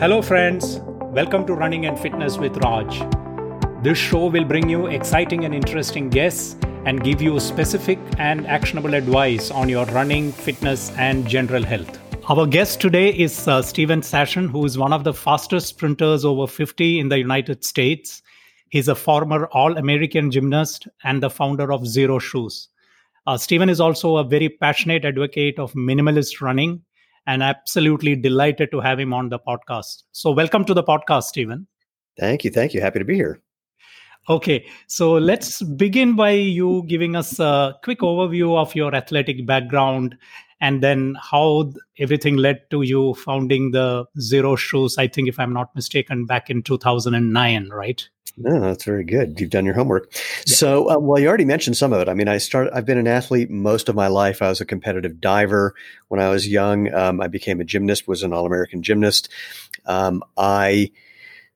Hello, friends. Welcome to Running and Fitness with Raj. This show will bring you exciting and interesting guests and give you specific and actionable advice on your running, fitness, and general health. Our guest today is uh, Steven Sashen, who is one of the fastest sprinters over 50 in the United States. He's a former All American gymnast and the founder of Xero Shoes. Uh, Steven is also a very passionate advocate of minimalist running and absolutely delighted to have him on the podcast. So, welcome to the podcast, Stephen. Thank you. Thank you. Happy to be here. Okay, so let's begin by you giving us a quick overview of your athletic background and then how everything led to you founding the Xero Shoes, I think, if I'm not mistaken, back in 2009, right? No, that's very good. You've done your homework. Yeah. So, uh, well, you already mentioned some of it. I mean, I started. I've been an athlete most of my life. I was a competitive diver when I was young. Um, I became a gymnast. Was an all-American gymnast. Um, I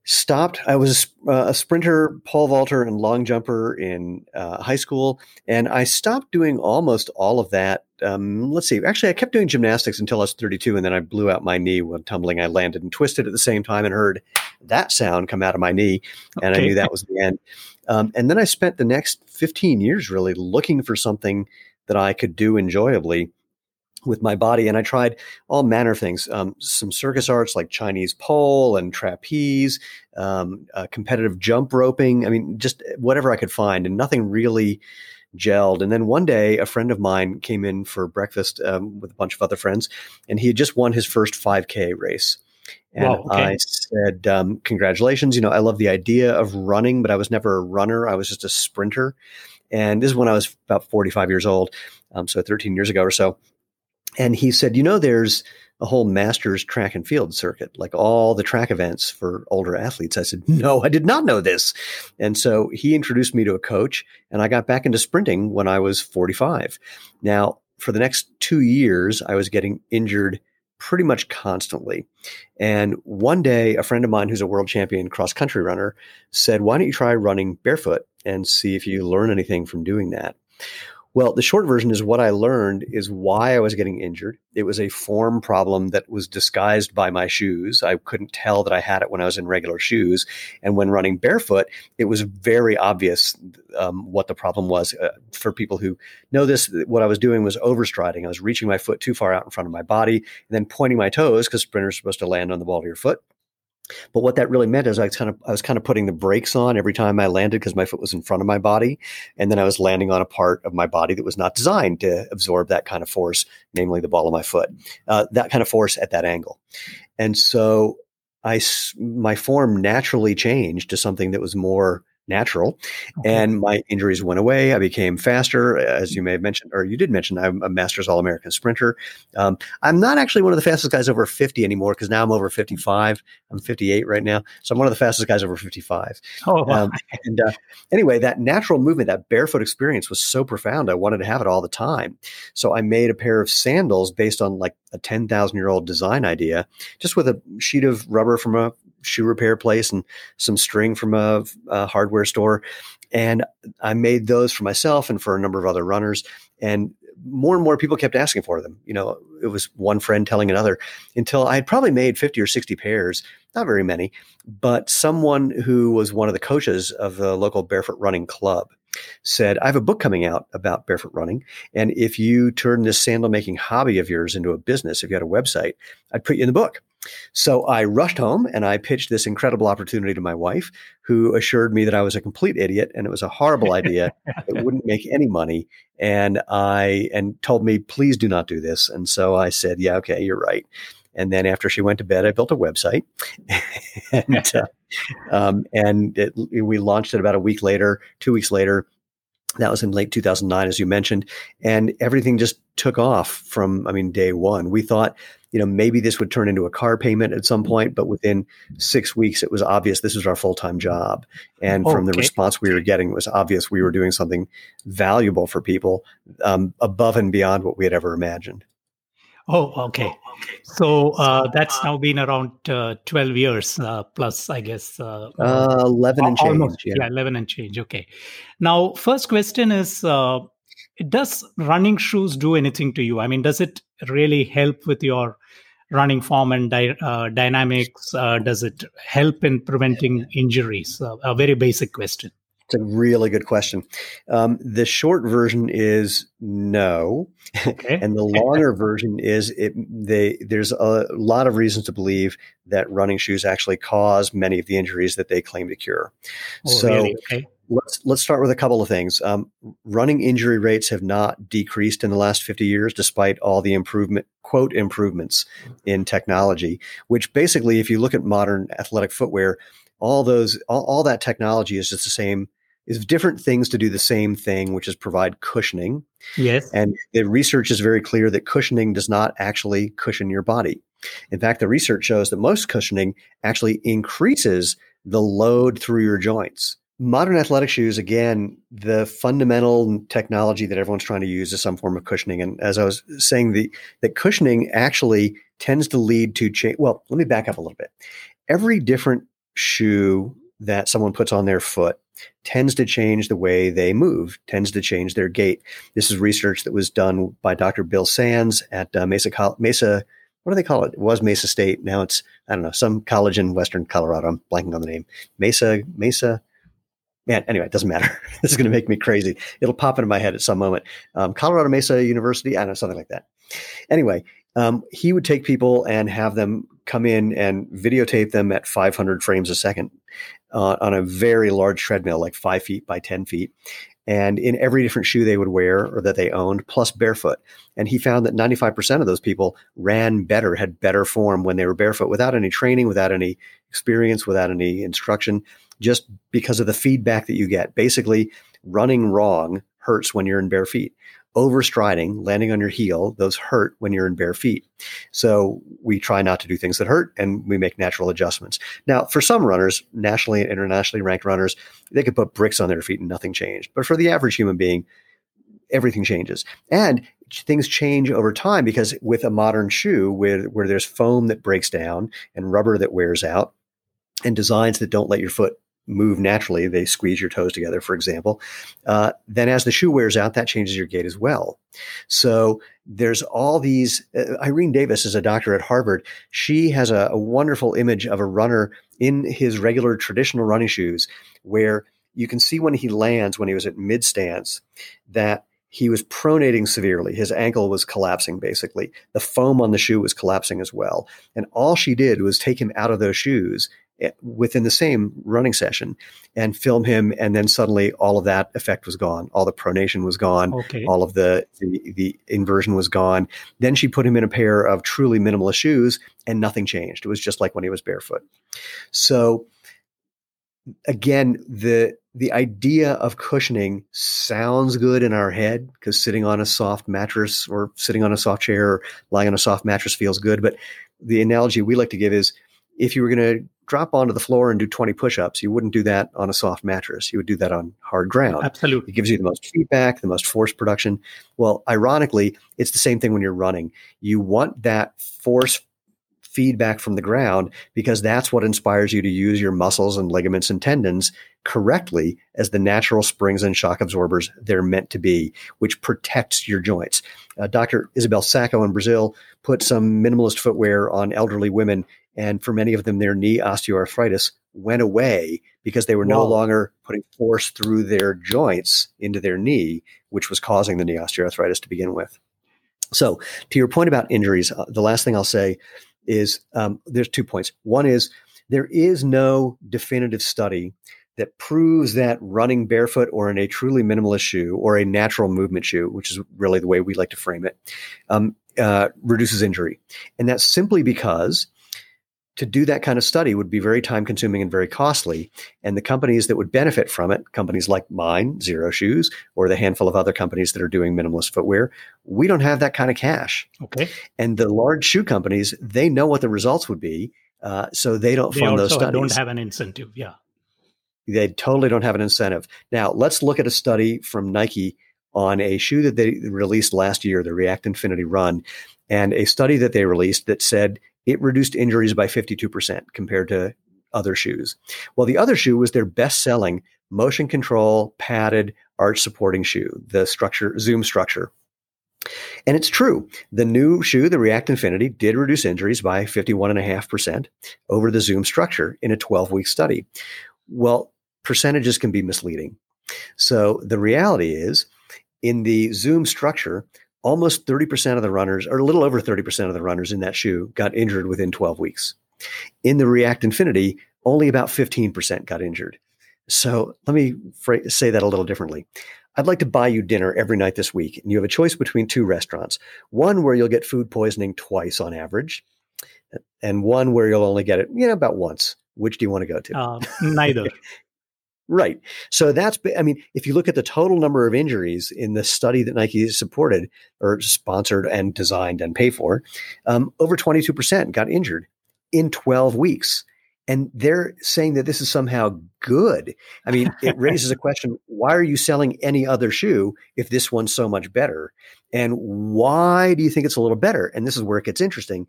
stopped. I was uh, a sprinter, pole vaulter, and long jumper in uh, high school, and I stopped doing almost all of that. Um, let's see. Actually, I kept doing gymnastics until I was 32, and then I blew out my knee when tumbling. I landed and twisted at the same time, and heard that sound come out of my knee, and okay. I knew that was the end. Um, and then I spent the next 15 years really looking for something that I could do enjoyably with my body and i tried all manner of things um, some circus arts like chinese pole and trapeze um, uh, competitive jump roping i mean just whatever i could find and nothing really gelled and then one day a friend of mine came in for breakfast um, with a bunch of other friends and he had just won his first 5k race and wow, okay. I said, um, Congratulations. You know, I love the idea of running, but I was never a runner. I was just a sprinter. And this is when I was about 45 years old. Um, so 13 years ago or so and he said, you know, there's a whole masters track and field circuit, like all the track events for older athletes. I said, no, I did not know this. And so he introduced me to a coach, and I got back into sprinting when I was 45. Now, for the next two years, I was getting injured pretty much constantly. And one day, a friend of mine who's a world champion cross country runner said, Why don't you try running barefoot and see if you learn anything from doing that? Well, the short version is what I learned is why I was getting injured. It was a form problem that was disguised by my shoes. I couldn't tell that I had it when I was in regular shoes. And when running barefoot, it was very obvious um, what the problem was. Uh, for people who know this, what I was doing was overstriding. I was reaching my foot too far out in front of my body and then pointing my toes because sprinters are supposed to land on the ball of your foot but what that really meant is I was kind of I was kind of putting the brakes on every time I landed because my foot was in front of my body, and then I was landing on a part of my body that was not designed to absorb that kind of force, namely the ball of my foot, uh, that kind of force at that angle, and so I my form naturally changed to something that was more natural. Okay. And my injuries went away. I became faster, as you may have mentioned, or you did mention, I'm a Masters All American sprinter. Um, I'm not actually one of the fastest guys over 50 anymore because now I'm over 55. I'm 58 right now. So I'm one of the fastest guys over 55. Oh, wow. um, and uh, anyway, that natural movement, that barefoot experience was so profound. I wanted to have it all the time. So I made a pair of sandals based on like a 10,000 year old design idea, just with a sheet of rubber from a shoe repair place and some string from a, a, hardware store. And I made those for myself and for a number of other runners. And more and more people kept asking for them. You know, it was one friend telling another until I had probably made 50 or 60 pairs, not very many, but someone who was one of the coaches of the local barefoot running club said, I have a book coming out about barefoot running. And if you turn this sandal making hobby of yours into a business, if you had a website, I'd put you in the book. So I rushed home and I pitched this incredible opportunity to my wife, who assured me that I was a complete idiot and it was a horrible idea. it wouldn't make any money. And I, and told me, please do not do this. And so I said, yeah, okay, you're right. And then after she went to bed, I built a website, and uh, um, and it, we launched it about a week later. Two weeks later, that was in late 2009, as you mentioned, and everything just took off from, I mean, day one. We thought, you know, maybe this would turn into a car payment at some point, but within six weeks, it was obvious this was our full time job. And from the response we were getting, it was obvious we were doing something valuable for people um, above and beyond what we had ever imagined. Oh, okay. So uh, that's now been around uh, 12 years uh, plus, I guess. Uh, uh, 11 and almost, change. Yeah. yeah. 11 and change. Okay. Now, first question is uh, Does running shoes do anything to you? I mean, does it really help with your running form and dy- uh, dynamics? Uh, does it help in preventing injuries? Uh, a very basic question. It's a really good question. Um, the short version is no, okay. and the longer version is it. They there's a lot of reasons to believe that running shoes actually cause many of the injuries that they claim to cure. Oh, so really? okay. let's let's start with a couple of things. Um, running injury rates have not decreased in the last 50 years, despite all the improvement quote improvements in technology. Which basically, if you look at modern athletic footwear, all those all, all that technology is just the same is different things to do the same thing, which is provide cushioning. Yes. And the research is very clear that cushioning does not actually cushion your body. In fact, the research shows that most cushioning actually increases the load through your joints. Modern athletic shoes, again, the fundamental technology that everyone's trying to use is some form of cushioning. And as I was saying, the that cushioning actually tends to lead to change. Well, let me back up a little bit. Every different shoe that someone puts on their foot tends to change the way they move, tends to change their gait. This is research that was done by Dr. Bill Sands at uh, Mesa, Mesa, what do they call it? It was Mesa State. Now it's, I don't know, some college in Western Colorado. I'm blanking on the name. Mesa, Mesa. Man, anyway, it doesn't matter. this is going to make me crazy. It'll pop into my head at some moment. Um, Colorado Mesa University, I don't know, something like that. Anyway, um, he would take people and have them come in and videotape them at 500 frames a second uh, on a very large treadmill, like five feet by 10 feet. And in every different shoe they would wear or that they owned, plus barefoot. And he found that 95% of those people ran better, had better form when they were barefoot without any training, without any experience, without any instruction, just because of the feedback that you get. Basically, running wrong hurts when you're in bare feet overstriding, landing on your heel, those hurt when you're in bare feet. So we try not to do things that hurt and we make natural adjustments. Now, for some runners, nationally and internationally ranked runners, they could put bricks on their feet and nothing changed. But for the average human being, everything changes. And things change over time because with a modern shoe where, where there's foam that breaks down and rubber that wears out and designs that don't let your foot move naturally, they squeeze your toes together, for example, uh, then as the shoe wears out, that changes your gait as well. So there's all these. Uh, Irene Davis is a doctor at Harvard. She has a, a wonderful image of a runner in his regular traditional running shoes where you can see when he lands, when he was at mid stance, that he was pronating severely. His ankle was collapsing, basically. The foam on the shoe was collapsing as well. And all she did was take him out of those shoes Eh, within the same running session and film him and then suddenly all of that effect was gone. All the pronation was gone. Okay. all of the, the, the inversion was gone. Then she put him in a pair of truly minimalist shoes and nothing changed. It was just like when he was barefoot. So again the the idea of cushioning sounds good in our head because sitting on a soft mattress or sitting on a soft chair or lying on a soft mattress feels good. But the analogy we like to give is if you were going to drop onto the floor and do 20 push-ups you wouldn't do that on a soft mattress you would do that on hard ground absolutely it gives you the most feedback the most force production well ironically it's the same thing when you're running you want that force feedback from the ground because that's what inspires you to use your muscles and ligaments and tendons correctly as the natural springs and shock absorbers they're meant to be, which protects your joints. Uh, Dr. Isabel Sacco in Brazil put some minimalist footwear on elderly women and for many of them, their knee osteoarthritis went away because they were no longer putting force through their joints into their knee, which was causing the knee osteoarthritis to begin with. So, to your point about injuries, uh, the last thing I'll say is um, there's two points. One is there is no definitive study that proves that running barefoot or in a truly minimalist shoe or a natural movement shoe, which is really the way we like to frame it, um, uh, reduces injury. And that's simply because to do that kind of study would be very time consuming and very costly. And the companies that would benefit from it, companies like mine, Xero Shoes, or the handful of other companies that are doing minimalist footwear, we don't have that kind of cash. Okay. And the large shoe companies, they know what the results would be. Uh, so they don't they fund those studies. don't have an incentive. Yeah. They totally don't have an incentive. Now, let's look at a study from Nike on a shoe that they released last year, the React Infinity Run, and a study that they released that said it reduced injuries by 52% compared to other shoes. Well, the other shoe was their best selling motion control padded arch supporting shoe, the structure, Zoom structure. And it's true. The new shoe, the React Infinity, did reduce injuries by 51.5% over the Zoom structure in a 12 week study. Well, percentages can be misleading. So the reality is, in the Zoom structure, almost 30% of the runners, or a little over 30% of the runners in that shoe, got injured within 12 weeks. In the React Infinity, only about 15% got injured. So let me say that a little differently. I'd like to buy you dinner every night this week, and you have a choice between two restaurants one where you'll get food poisoning twice on average, and one where you'll only get it, you know, about once. Which do you want to go to? Uh, neither. right. So that's, I mean, if you look at the total number of injuries in the study that Nike supported or sponsored and designed and paid for, um, over 22% got injured in 12 weeks and they're saying that this is somehow good. I mean, it raises a question why are you selling any other shoe if this one's so much better? And why do you think it's a little better? And this is where it gets interesting.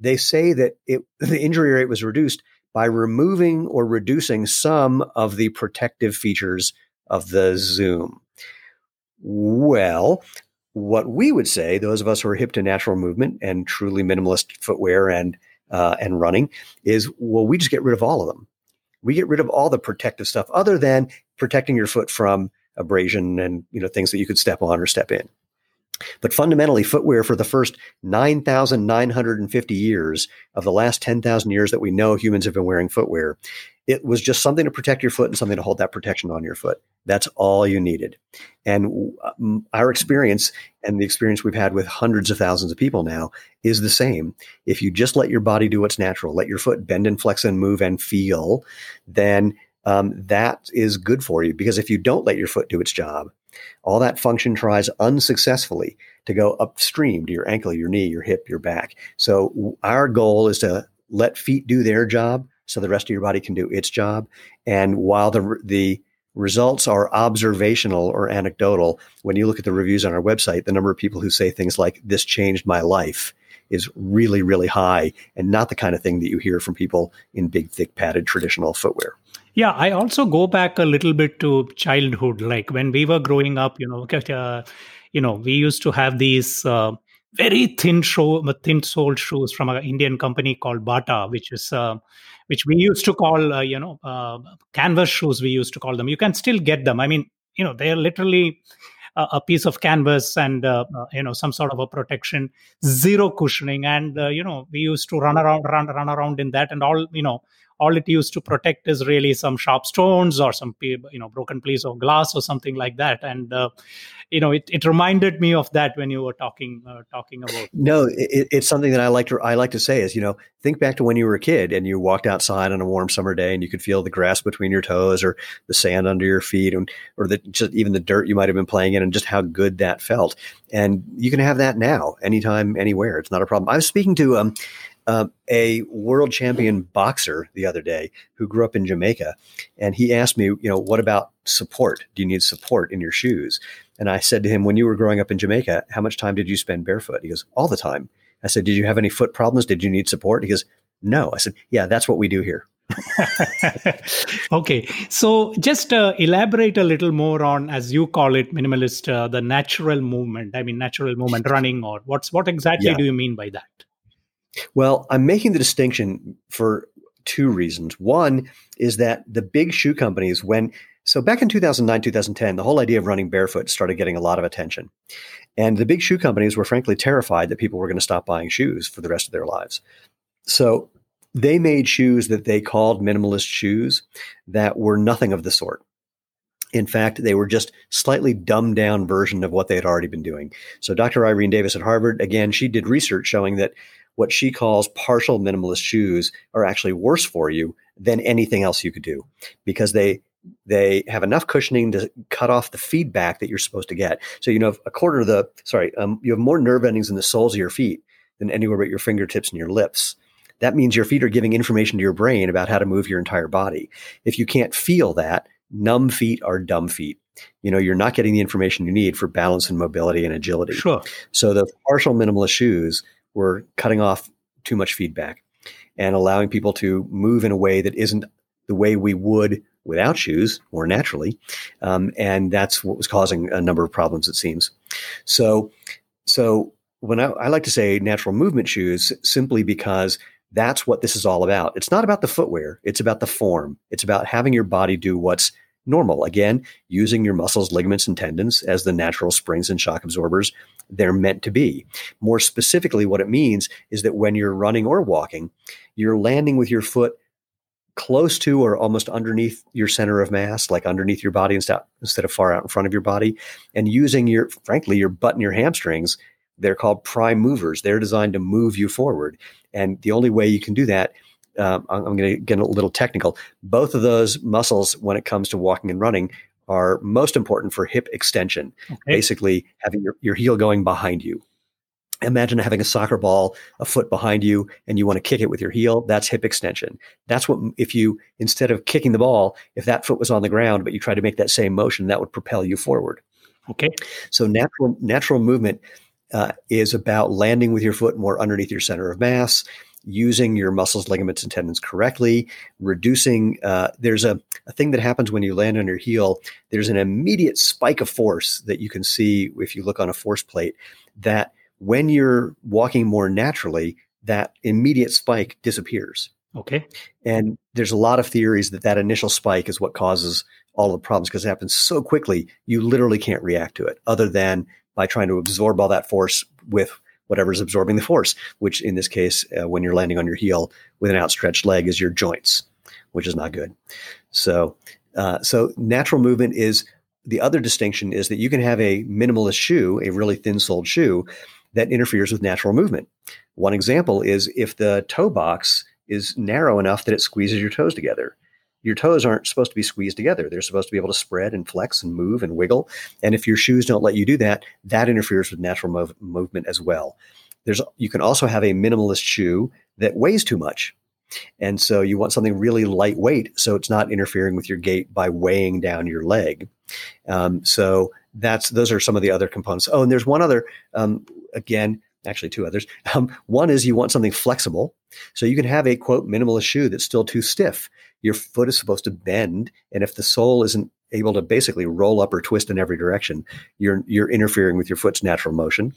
They say that it, the injury rate was reduced by removing or reducing some of the protective features of the Zoom. Well, what we would say, those of us who are hip to natural movement and truly minimalist footwear and uh, and running is well, we just get rid of all of them. We get rid of all the protective stuff other than protecting your foot from abrasion and you know things that you could step on or step in. But fundamentally, footwear for the first 9,950 years of the last 10,000 years that we know humans have been wearing footwear, it was just something to protect your foot and something to hold that protection on your foot. That's all you needed. And um, our experience and the experience we've had with hundreds of thousands of people now is the same. If you just let your body do what's natural, let your foot bend and flex and move and feel, then um, that is good for you. Because if you don't let your foot do its job, all that function tries unsuccessfully to go upstream to your ankle, your knee, your hip, your back. So our goal is to let feet do their job so the rest of your body can do its job. And while the the results are observational or anecdotal, when you look at the reviews on our website, the number of people who say things like "This changed my life." is really, really high and not the kind of thing that you hear from people in big, thick, padded traditional footwear. Yeah, I also go back a little bit to childhood. Like when we were growing up, you know, uh, you know, we used to have these uh, very thin show, thin soled shoes from an Indian company called Bata, which is uh, which we used to call, uh, you know, uh, canvas shoes. We used to call them. You can still get them. I mean, you know, they're literally a, piece of canvas and uh, you know some sort of a protection, zero cushioning, and you know we used to run around, run run around in that, and all you know all it used to protect is really some sharp stones or some you know broken piece of glass or something like that. And uh, you know it, it reminded me of that when you were talking uh, talking about no it, it's something that i like to i like to say is you know think back to when you were a kid and you walked outside on a warm summer day and you could feel the grass between your toes or the sand under your feet and or the just even the dirt you might have been playing in and just how good that felt. And you can have that now anytime anywhere. It's not a problem. I was speaking to um uh, a world champion boxer the other day who grew up in Jamaica, and he asked me, you know, what about support? Do you need support in your shoes? And I said to him, when you were growing up in Jamaica, how much time did you spend barefoot? He goes, all the time. I said, did you have any foot problems? Did you need support? He goes, no. I said, yeah, that's what we do here. okay so just uh, elaborate a little more on as you call it minimalist uh, the natural movement i mean natural movement running or what's what exactly yeah. do you mean by that well, I'm making the distinction for two reasons. One is that the big shoe companies, when so back in 2009, 2010, the whole idea of running barefoot started getting a lot of attention. And the big shoe companies were frankly terrified that people were going to stop buying shoes for the rest of their lives. So they made shoes that they called minimalist shoes that were nothing of the sort. In fact, they were just slightly dumbed down version of what they had already been doing. So Dr. Irene Davis at Harvard, again, she did research showing that what she calls partial minimalist shoes are actually worse for you than anything else you could do because they they have enough cushioning to cut off the feedback that you're supposed to get. So you know a quarter of the sorry, um, you have more nerve endings in the soles of your feet than anywhere but your fingertips and your lips. That means your feet are giving information to your brain about how to move your entire body. If you can't feel that, numb feet are dumb feet. You know, you're not getting the information you need for balance and mobility and agility. Sure. So the partial minimalist shoes we're cutting off too much feedback and allowing people to move in a way that isn't the way we would without shoes more naturally. Um, and that's what was causing a number of problems, it seems. So so when I, I like to say natural movement shoes, simply because that's what this is all about. It's not about the footwear. It's about the form. It's about having your body do what's normal. Again, using your muscles, ligaments, and tendons as the natural springs and shock absorbers they're meant to be. More specifically, what it means is that when you're running or walking, you're landing with your foot close to or almost underneath your center of mass, like underneath your body instead, instead of far out in front of your body, and using your, frankly, your butt and your hamstrings. They're called prime movers. They're designed to move you forward. And the only way you can do that um, I'm going to get a little technical. Both of those muscles, when it comes to walking and running, are most important for hip extension. Okay. Basically, having your, your heel going behind you. Imagine having a soccer ball a foot behind you and you want to kick it with your heel. That's hip extension. That's what, if you, instead of kicking the ball, if that foot was on the ground, but you try to make that same motion, that would propel you forward. Okay. So natural, natural movement uh, is about landing with your foot more underneath your center of mass using your muscles, ligaments, and tendons correctly, reducing. Uh, there's a, a thing that happens when you land on your heel. There's an immediate spike of force that you can see if you look on a force plate. That when you're walking more naturally, that immediate spike disappears. Okay. And there's a lot of theories that that initial spike is what causes all the problems because it happens so quickly, you literally can't react to it other than by trying to absorb all that force with whatever's absorbing the force, which in this case, uh, when you're landing on your heel with an outstretched leg, is your joints, which is not good. So, uh, so natural movement is the other distinction is that you can have a minimalist shoe, a really thin soled shoe, that interferes with natural movement. One example is if the toe box is narrow enough that it squeezes your toes together your toes aren't supposed to be squeezed together. They're supposed to be able to spread and flex and move and wiggle. And if your shoes don't let you do that, that interferes with natural mov- movement as well. There's you can also have a minimalist shoe that weighs too much. And so you want something really lightweight so it's not interfering with your gait by weighing down your leg. Um, so that's those are some of the other components. Oh, and there's one other um, again, actually two others. Um, one is you want something flexible. So you can have a quote minimalist shoe that's still too stiff your foot is supposed to bend. And if the sole isn't able to basically roll up or twist in every direction, you're you're interfering with your foot's natural motion.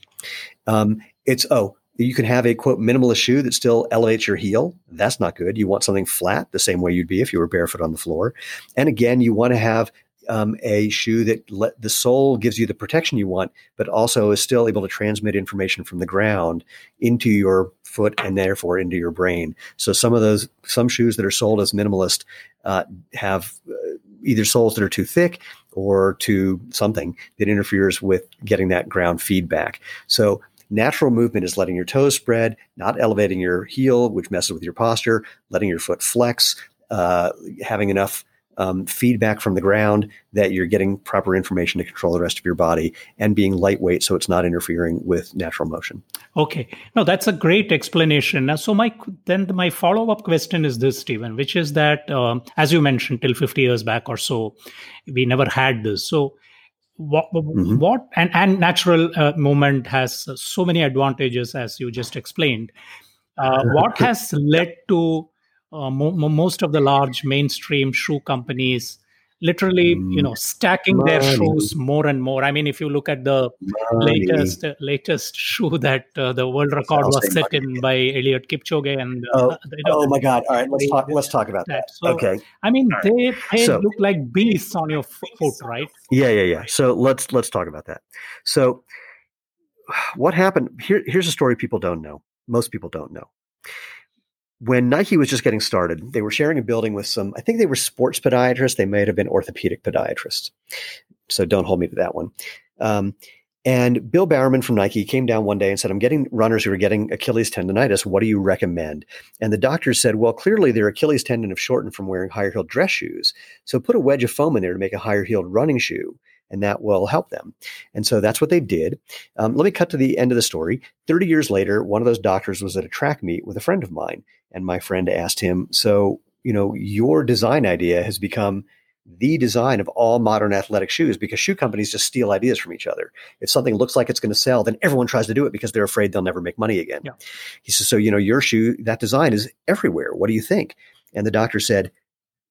Um, it's oh, you can have a quote minimalist shoe that still elevates your heel. That's not good. You want something flat, the same way you'd be if you were barefoot on the floor. And again, you want to have um, a shoe that let the sole gives you the protection you want, but also is still able to transmit information from the ground into your foot and therefore into your brain. So some of those, some shoes that are sold as minimalist uh, have uh, either soles that are too thick or to something that interferes with getting that ground feedback. So natural movement is letting your toes spread, not elevating your heel, which messes with your posture, letting your foot flex, uh, having enough um, feedback from the ground that you're getting proper information to control the rest of your body and being lightweight so it's not interfering with natural motion. Okay. No, that's a great explanation. So my then my follow-up question is this, Stephen, which is that um, as you mentioned, till 50 years back or so, we never had this. So what, mm-hmm. what and, and natural uh, movement has so many advantages as you just explained. Uh, what has led to uh, mo- most of the large mainstream shoe companies literally you know stacking Money. their shoes more and more. I mean if you look at the Money. latest uh, latest shoe that uh, the world record was set in by Eliud Kipchoge and uh, oh, you know, oh my god. All right let's talk let's talk about that, that. So, okay. I mean right. they, they so, look like beasts on your foot right? Yeah yeah yeah. So let's let's talk about that. So what happened here here's a story people don't know. Most people don't know when Nike was just getting started, they were sharing a building with some, I think they were sports podiatrists. They may have been orthopedic podiatrists. So don't hold me to that one. Um, and Bill Bowerman from Nike came down one day and said, I'm getting runners who are getting Achilles tendonitis. What do you recommend? And the doctor said, Well, clearly their Achilles tendon have shortened from wearing higher heeled dress shoes. So put a wedge of foam in there to make a higher heeled running shoe and that will help them. And so that's what they did. Um, let me cut to the end of the story. 30 years later, one of those doctors was at a track meet with a friend of mine. And my friend asked him, So, you know, your design idea has become the design of all modern athletic shoes because shoe companies just steal ideas from each other. If something looks like it's going to sell, then everyone tries to do it because they're afraid they'll never make money again. Yeah. He says, So, you know, your shoe, that design is everywhere. What do you think? And the doctor said,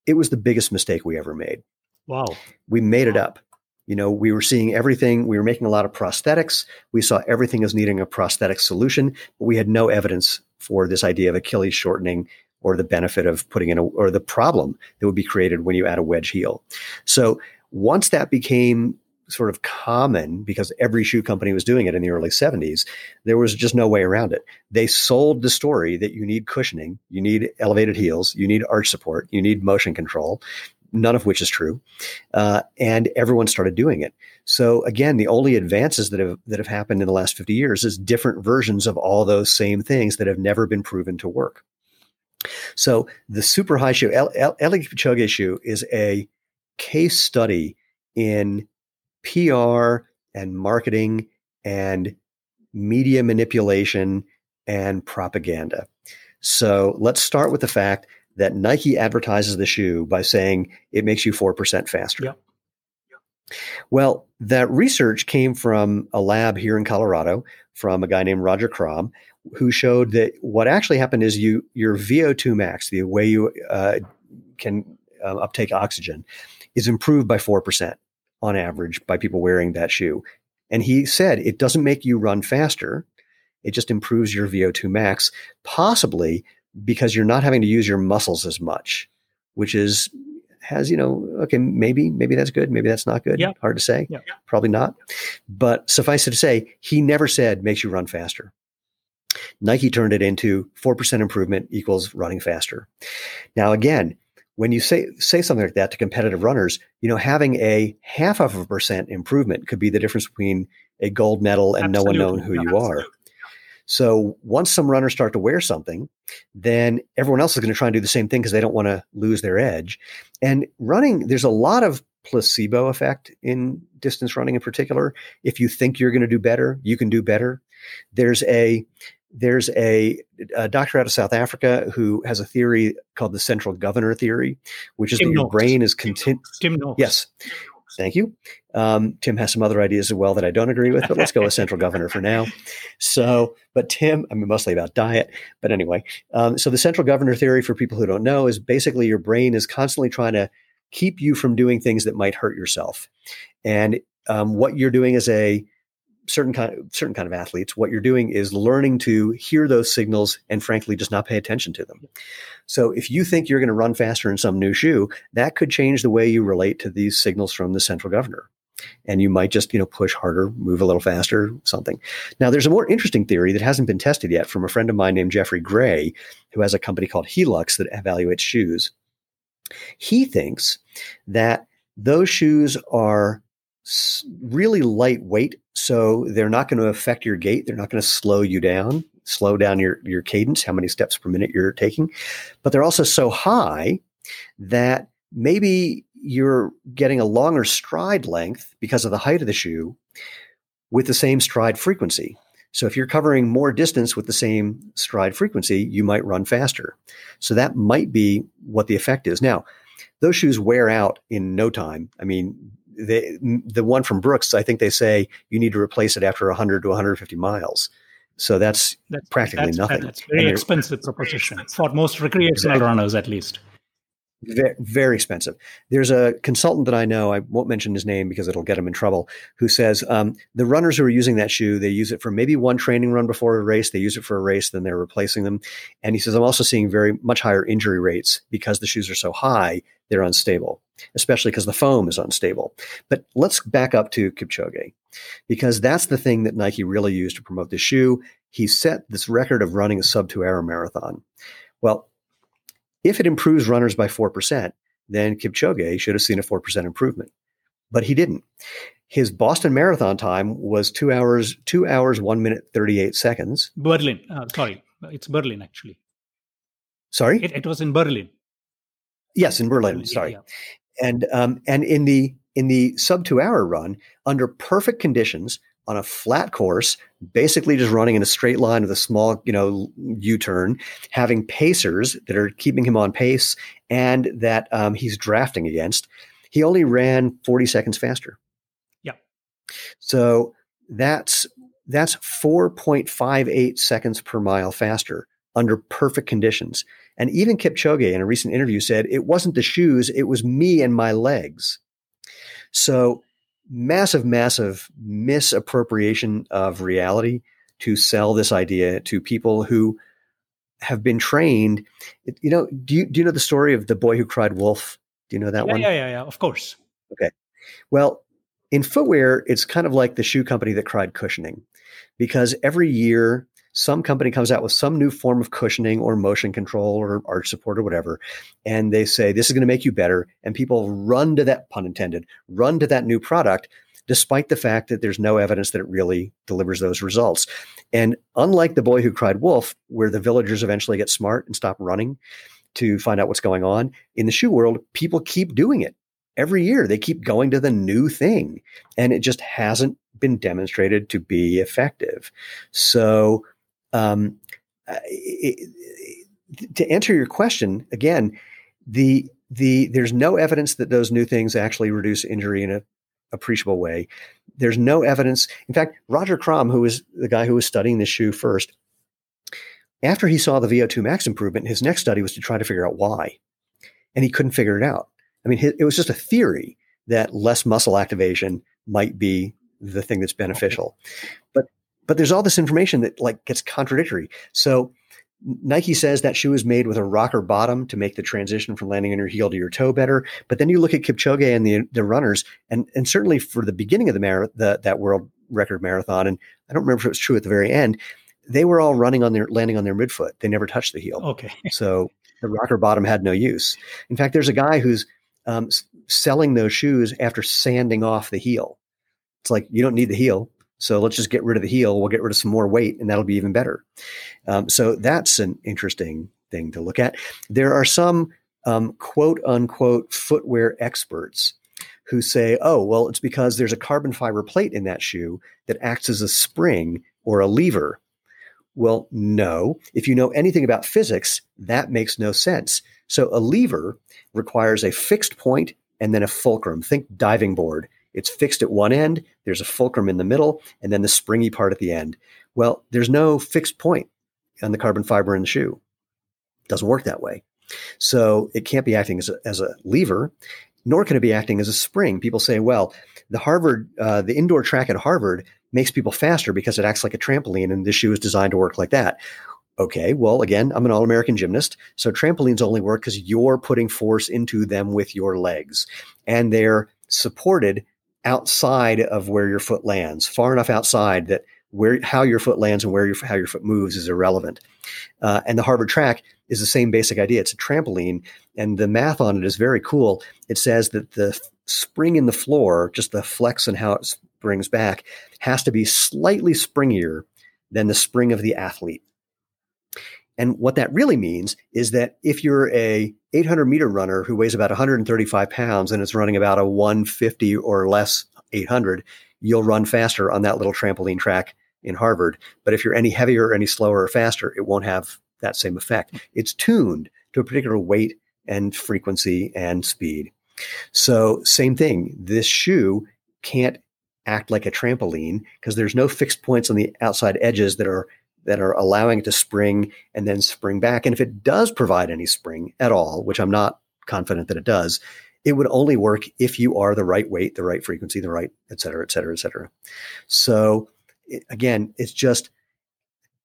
It was the biggest mistake we ever made. Wow. We made it up You know, we were seeing everything. We were making a lot of prosthetics. We saw everything as needing a prosthetic solution, but we had no evidence for this idea of Achilles shortening or the benefit of putting in a, or the problem that would be created when you add a wedge heel. So once that became sort of common because every shoe company was doing it in the early 70s, there was just no way around it. They sold the story that you need cushioning, you need elevated heels, you need arch support, you need motion control, none of which is true. Uh, and everyone started doing it. So again, the only advances that have that have happened in the last 50 years is different versions of all those same things that have never been proven to work. So the super high shoe, El- El- Eliud Kipchoge shoe, is a case study in PR and marketing and media manipulation and propaganda. So let's start with the fact that Nike advertises the shoe by saying it makes you 4% faster. Yep. Well, that research came from a lab here in Colorado from a guy named Rodger Kram, who showed that what actually happened is you your VO2 max, the way you uh, can uh, uptake oxygen, is improved by 4% on average by people wearing that shoe. And he said it doesn't make you run faster. It just improves your VO2 max, possibly because you're not having to use your muscles as much, which is has you know okay maybe maybe that's good maybe that's not good yeah. hard to say yeah. probably not but suffice it to say he never said makes you run faster nike turned it into 4% improvement equals running faster now again when you say say something like that to competitive runners you know having a half of a percent improvement could be the difference between a gold medal and Absolutely. no one knowing who yeah, you absolutely. are so once some runners start to wear something, then everyone else is going to try and do the same thing because they don't want to lose their edge. And running, there's a lot of placebo effect in distance running in particular. If you think you're going to do better, you can do better. There's a there's a, a, doctor out of South Africa who has a theory called the central governor theory, which is Tim that your brain is content. Yes. Thank you. Um, Tim has some other ideas as well that I don't agree with, but let's go with central governor for now. So, but Tim, I mean, mostly about diet, but anyway. Um, so the central governor theory, for people who don't know, is basically your brain is constantly trying to keep you from doing things that might hurt yourself. And um, what you're doing as a certain kind of certain kind of athletes, what you're doing is learning to hear those signals and frankly just not pay attention to them. So if you think you're going to run faster in some new shoe, that could change the way you relate to these signals from the central governor. And you might just, you know, push harder, move a little faster, something. Now, there's a more interesting theory that hasn't been tested yet from a friend of mine named Jeffrey Gray, who has a company called Helux that evaluates shoes. He thinks that those shoes are really lightweight, so they're not going to affect your gait. They're not going to slow you down, slow down your, your cadence, how many steps per minute you're taking. But they're also so high that maybe you're getting a longer stride length because of the height of the shoe with the same stride frequency. So if you're covering more distance with the same stride frequency, you might run faster. So that might be what the effect is. Now, those shoes wear out in no time. I mean, they, the one from Brooks, I think they say you need to replace it after 100 to 150 miles. So that's, that's practically that's, nothing. That's very expensive proposition for most recreational runners, at least. Very, very, expensive. There's a consultant that I know, I won't mention his name because it'll get him in trouble, who says um, the runners who are using that shoe, they use it for maybe one training run before a race, they use it for a race, then they're replacing them. And he says, I'm also seeing very much higher injury rates because the shoes are so high, they're unstable, especially because the foam is unstable. But let's back up to Kipchoge because that's the thing that Nike really used to promote the shoe. He set this record of running a sub two hour marathon. Well, if it improves runners by 4%, then Kipchoge should have seen a 4% improvement. But he didn't. His Boston Marathon time was two hours, two hours, one minute, 38 seconds. Berlin. Uh, sorry, it's Berlin, actually. Sorry? It, it was in Berlin. Yes, in Berlin. Sorry. yeah. And, um, and in the, in the sub two hour run, under perfect conditions, on a flat course, basically just running in a straight line with a small, you know, U-turn, having pacers that are keeping him on pace and that um, he's drafting against. He only ran 40 seconds faster. Yeah. So that's that's 4.58 seconds per mile faster under perfect conditions. And even Kipchoge in a recent interview said it wasn't the shoes, it was me and my legs. So massive, massive misappropriation of reality to sell this idea to people who have been trained. You know, do you do you know the story of the boy who cried wolf? Do you know that yeah, one? Yeah, yeah, yeah. Of course. Okay. Well, in footwear, it's kind of like the shoe company that cried cushioning, because every year some company comes out with some new form of cushioning or motion control or arch support or whatever, and they say this is going to make you better, and people run to that pun intended, run to that new product despite the fact that there's no evidence that it really delivers those results. And unlike the boy who cried wolf, where the villagers eventually get smart and stop running to find out what's going on, in the shoe world, people keep doing it. Every year, they keep going to the new thing, and it just hasn't been demonstrated to be effective. So, um, it, to answer your question again, the the there's no evidence that those new things actually reduce injury in a appreciable way. There's no evidence. In fact, Rodger Kram, who was the guy who was studying this shoe first, after he saw the VO2 max improvement, his next study was to try to figure out why. And he couldn't figure it out. I mean, it was just a theory that less muscle activation might be the thing that's beneficial. But but there's all this information that like gets contradictory. So Nike says that shoe is made with a rocker bottom to make the transition from landing on your heel to your toe better. But then you look at Kipchoge and the the runners, and and certainly for the beginning of the marathon, the, that world record marathon, and I don't remember if it was true at the very end. They were all running on their landing on their midfoot. They never touched the heel. Okay. so the rocker bottom had no use. In fact, there's a guy who's um, selling those shoes after sanding off the heel. It's like you don't need the heel. So let's just get rid of the heel. We'll get rid of some more weight, and that'll be even better. Um, so that's an interesting thing to look at. There are some um, quote unquote footwear experts who say, oh, well, it's because there's a carbon fiber plate in that shoe that acts as a spring or a lever. Well, no. If you know anything about physics, that makes no sense. So a lever requires a fixed point and then a fulcrum. Think diving board. It's fixed at one end, there's a fulcrum in the middle, and then the springy part at the end. Well, there's no fixed point on the carbon fiber in the shoe. It doesn't work that way. So it can't be acting as a, as a lever, nor can it be acting as a spring. People say, well, the Harvard, uh, the indoor track at Harvard makes people faster because it acts like a trampoline, and this shoe is designed to work like that. Okay, well, again, I'm an all American gymnast. So trampolines only work because you're putting force into them with your legs. And they're supported outside of where your foot lands, far enough outside that where how your foot lands and where your how your foot moves is irrelevant. Uh, and the Harvard track is the same basic idea. It's a trampoline, and the math on it is very cool. It says that the spring in the floor, just the flex and how it springs back, has to be slightly springier than the spring of the athlete. And what that really means is that if you're a 800 meter runner who weighs about 135 pounds and is running about a 150 or less 800, you'll run faster on that little trampoline track in Harvard. But if you're any heavier, or any slower or faster, it won't have that same effect. It's tuned to a particular weight and frequency and speed. So, same thing. This shoe can't act like a trampoline because there's no fixed points on the outside edges that are that are allowing it to spring and then spring back. And if it does provide any spring at all, which I'm not confident that it does, it would only work if you are the right weight, the right frequency, the right, et cetera, et cetera, et cetera. So again, it's just,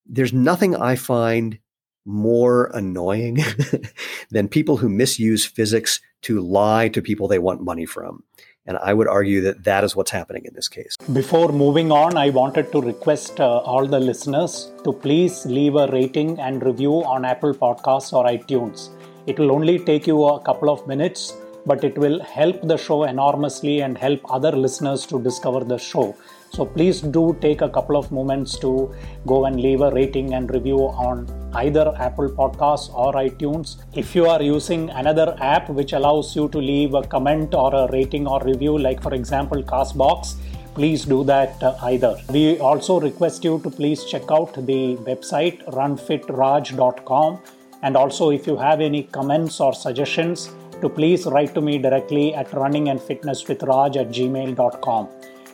there's nothing I find more annoying than people who misuse physics to lie to people they want money from. And I would argue that that is what's happening in this case. Before moving on, I wanted to request uh, all the listeners to please leave a rating and review on Apple Podcasts or iTunes. It will only take you a couple of minutes, but it will help the show enormously and help other listeners to discover the show. So please do take a couple of moments to go and leave a rating and review on either Apple Podcasts or iTunes. If you are using another app which allows you to leave a comment or a rating or review, like for example Castbox, please do that uh, either. We also request you to please check out the website runfitraj.com and also if you have any comments or suggestions to please write to me directly at runningandfitnesswithraj at gmail.com.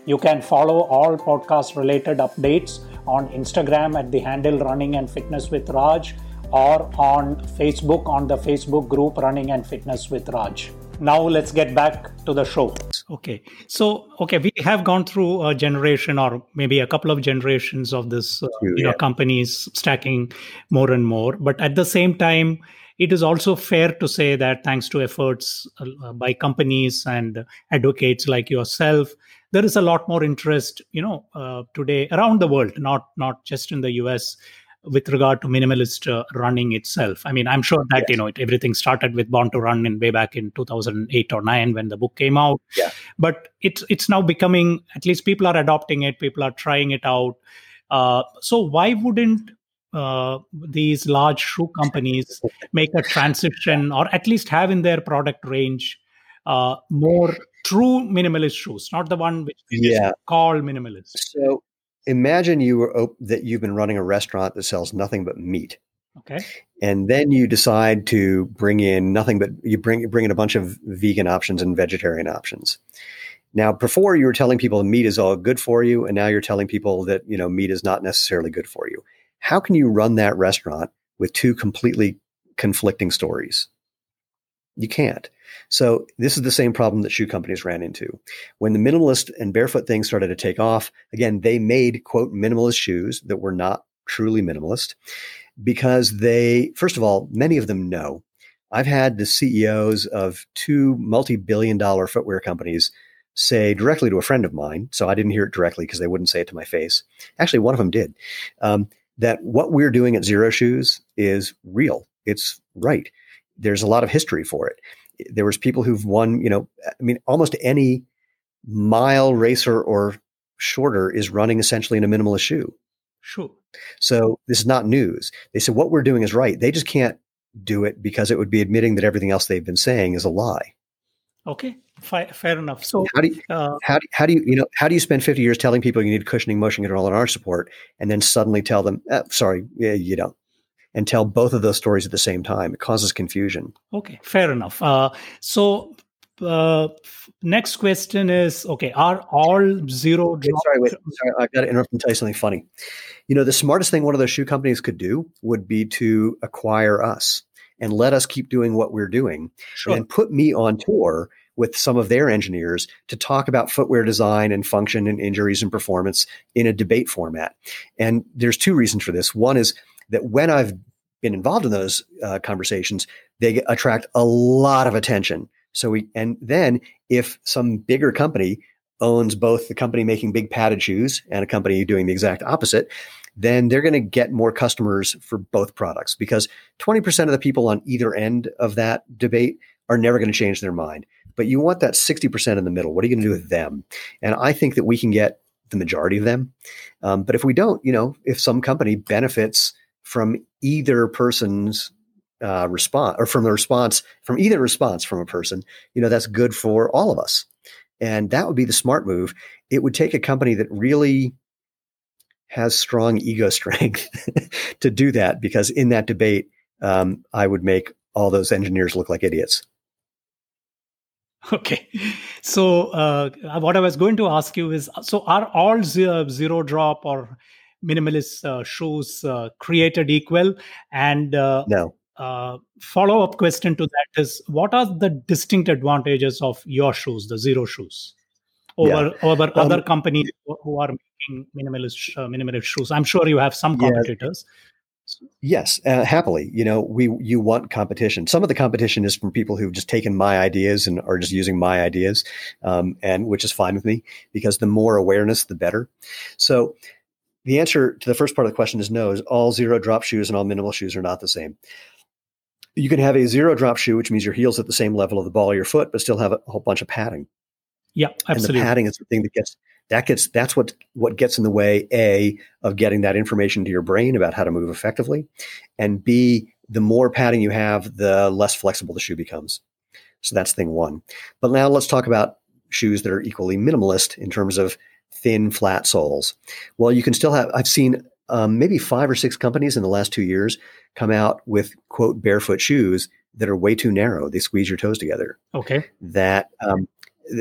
You can follow all podcast related updates on Instagram at the handle Running and Fitness with Raj or on Facebook on the Facebook group Running and Fitness with Raj. Now let's get back to the show. Okay. So, okay, we have gone through a generation or maybe a couple of generations of this, uh, you know, companies stacking more and more. But at the same time, it is also fair to say that thanks to efforts uh, by companies and advocates like yourself, there is a lot more interest, you know, uh, today around the world, not not just in the US, with regard to minimalist uh, running itself. I mean, I'm sure that yes. you know it, everything started with Born to Run in way back in 2008 or nine when the book came out. Yeah. But it's it's now becoming at least people are adopting it, people are trying it out. Uh, so why wouldn't uh, these large shoe companies make a transition or at least have in their product range uh, more true minimalist shoes, not the one which yeah. is called minimalist. So imagine you were op- that you've been running a restaurant that sells nothing but meat. Okay. And then you decide to bring in nothing but you bring bring in a bunch of vegan options and vegetarian options. Now, before you were telling people meat is all good for you, and now you're telling people that you know meat is not necessarily good for you. How can you run that restaurant with two completely conflicting stories? You can't. So this is the same problem that shoe companies ran into. When the minimalist and barefoot thing started to take off, again, they made quote minimalist shoes that were not truly minimalist because they, first of all, many of them know. I've had the CEOs of two multi-billion dollar footwear companies say directly to a friend of mine. So I didn't hear it directly because they wouldn't say it to my face. Actually, one of them did. Um, that what we're doing at Xero Shoes is real. It's right. There's a lot of history for it there was people who've won, you know, I mean, almost any mile racer or shorter is running essentially in a minimalist shoe. Sure. So this is not news. They said what we're doing is right. They just can't do it because it would be admitting that everything else they've been saying is a lie. Okay, fair, fair enough. So how do you, uh, how do, how do you you know how do you spend fifty years telling people you need cushioning, motion control, and arch support, and then suddenly tell them, eh, sorry, yeah, you don't and tell both of those stories at the same time. It causes confusion. Okay, fair enough. Uh, so, uh, next question is okay, are all zero sorry, wait, sorry, I got to interrupt and tell you something funny. You know, the smartest thing one of those shoe companies could do would be to acquire us and let us keep doing what we're doing sure. and put me on tour with some of their engineers to talk about footwear design and function and injuries and performance in a debate format. And there's two reasons for this. One is that when I've been involved in those uh, conversations, they attract a lot of attention. So we, and then if some bigger company owns both the company making big padded shoes and a company doing the exact opposite, then they're going to get more customers for both products because 20% of the people on either end of that debate are never going to change their mind. But you want that 60% in the middle. What are you going to do with them? And I think that we can get the majority of them. Um, but if we don't, you know, if some company benefits from either person's uh, response or from the response from either response from a person, you know, that's good for all of us. And that would be the smart move. It would take a company that really has strong ego strength to do that because in that debate, um, I would make all those engineers look like idiots. Okay. So, uh, what I was going to ask you is so, are all zero, zero drop or minimalist uh, shoes uh, created equal? And uh, no. Uh, follow up question to that is what are the distinct advantages of your shoes, the Xero shoes, over yeah. over um, other companies who are making minimalist uh, minimalist shoes? I'm sure you have some competitors. Yeah. Yes, uh, happily. You know, we you want competition. Some of the competition is from people who've just taken my ideas and are just using my ideas, um, and which is fine with me because the more awareness, the better. So the answer to the first part of the question is no. Is all zero drop shoes and all minimal shoes are not the same. You can have a zero drop shoe, which means your heel's at the same level of the ball of your foot, but still have a whole bunch of padding. Yeah, absolutely. And the padding is the thing that gets that gets that's what what gets in the way a of getting that information to your brain about how to move effectively, and b the more padding you have, the less flexible the shoe becomes. So that's thing one. But now let's talk about shoes that are equally minimalist in terms of thin, flat soles. Well, you can still have, I've seen um, maybe five or six companies in the last two years come out with quote barefoot shoes that are way too narrow. They squeeze your toes together. Okay. That, um,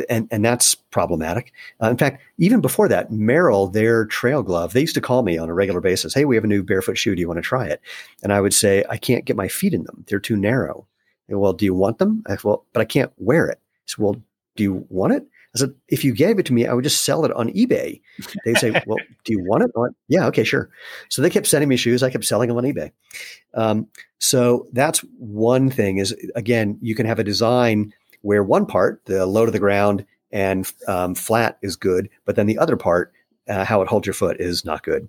and, and that's problematic. Uh, in fact, even before that, Merrell, their trail glove, they used to call me on a regular basis. Hey, we have a new barefoot shoe. Do you want to try it? And I would say, I can't get my feet in them. They're too narrow. well, do you want them? I, well, but I can't wear it. So, well, do you want it? I said, if you gave it to me, I would just sell it on eBay. They'd say, well, do you want it? Like, yeah, okay, sure. So they kept sending me shoes. I kept selling them on eBay. Um, so that's one thing is again, you can have a design where one part, the low to the ground and um, flat is good, but then the other part, uh, how it holds your foot is not good.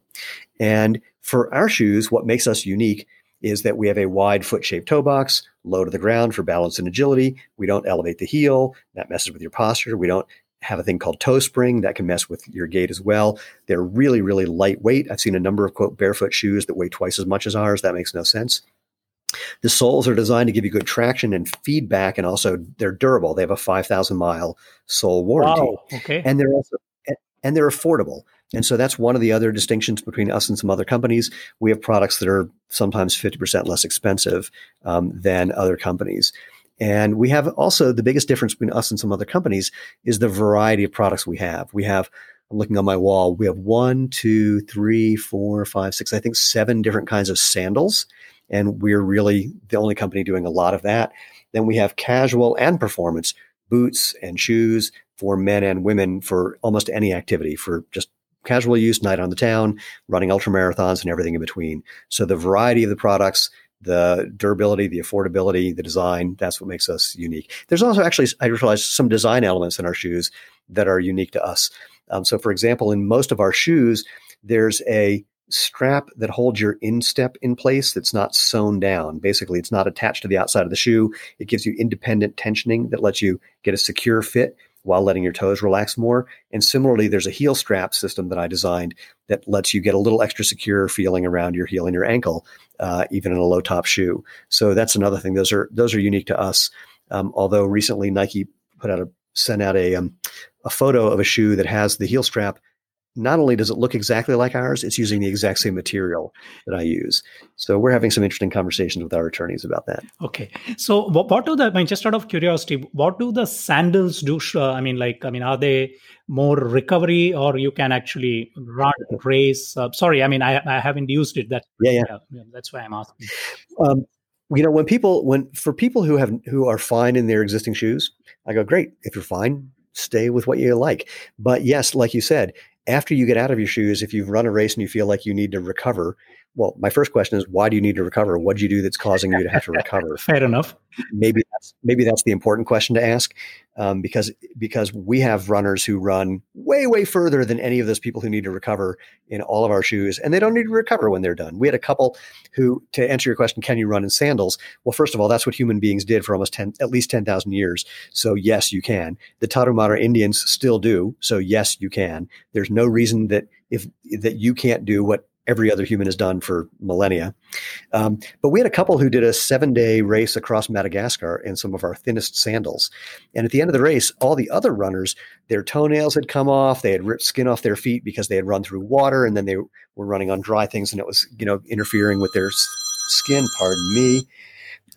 And for our shoes, what makes us unique is that we have a wide foot shaped toe box, low to the ground for balance and agility. We don't elevate the heel. That messes with your posture. We don't have a thing called toe spring that can mess with your gait as well. They're really, really lightweight. I've seen a number of quote barefoot shoes that weigh twice as much as ours. That makes no sense. The soles are designed to give you good traction and feedback, and also they're durable. They have a 5,000 mile sole warranty. Wow, okay. And they're also and they're affordable. And so that's one of the other distinctions between us and some other companies. We have products that are sometimes 50% less expensive um, than other companies. And we have also the biggest difference between us and some other companies is the variety of products we have. We have, I'm looking on my wall, we have one, two, three, four, five, six, I think seven different kinds of sandals. And we're really the only company doing a lot of that. Then we have casual and performance boots and shoes for men and women for almost any activity, for just casual use, night on the town, running ultra marathons, and everything in between. So the variety of the products, the durability, the affordability, the design, that's what makes us unique. There's also actually, I realized, some design elements in our shoes that are unique to us. Um, so, for example, in most of our shoes, there's a strap that holds your instep in place that's not sewn down. Basically, it's not attached to the outside of the shoe. It gives you independent tensioning that lets you get a secure fit while letting your toes relax more. And similarly, there's a heel strap system that I designed that lets you get a little extra secure feeling around your heel and your ankle, uh, even in a low top shoe. So that's another thing. Those are those are unique to us. Um, although recently Nike put out a sent out a um, a photo of a shoe that has the heel strap not only does it look exactly like ours, it's using the exact same material that I use. So we're having some interesting conversations with our attorneys about that. Okay. So what do the, I mean, just out of curiosity, what do the sandals do? I mean, like, I mean, are they more recovery or you can actually run, race? Uh, sorry, I mean, I, I haven't used it. That yeah, yeah. yeah that's why I'm asking. Um, you know, when people, when for people who have, who are fine in their existing shoes, I go, great. If you're fine, stay with what you like. But yes, like you said, after you get out of your shoes, if you've run a race and you feel like you need to recover, well, my first question is, why do you need to recover? What do you do that's causing you to have to recover? Fair enough. Maybe that's maybe that's the important question to ask, um, because because we have runners who run way way further than any of those people who need to recover in all of our shoes, and they don't need to recover when they're done. We had a couple who, to answer your question, can you run in sandals? Well, first of all, that's what human beings did for almost ten, at least ten thousand years. So yes, you can. The Tarahumara Indians still do. So yes, you can. There's no reason that if that you can't do what every other human has done for millennia. Um, but we had a couple who did a seven day race across Madagascar in some of our thinnest sandals. And at the end of the race, all the other runners, their toenails had come off, they had ripped skin off their feet because they had run through water, and then they were running on dry things, and it was you know interfering with their skin. Pardon me.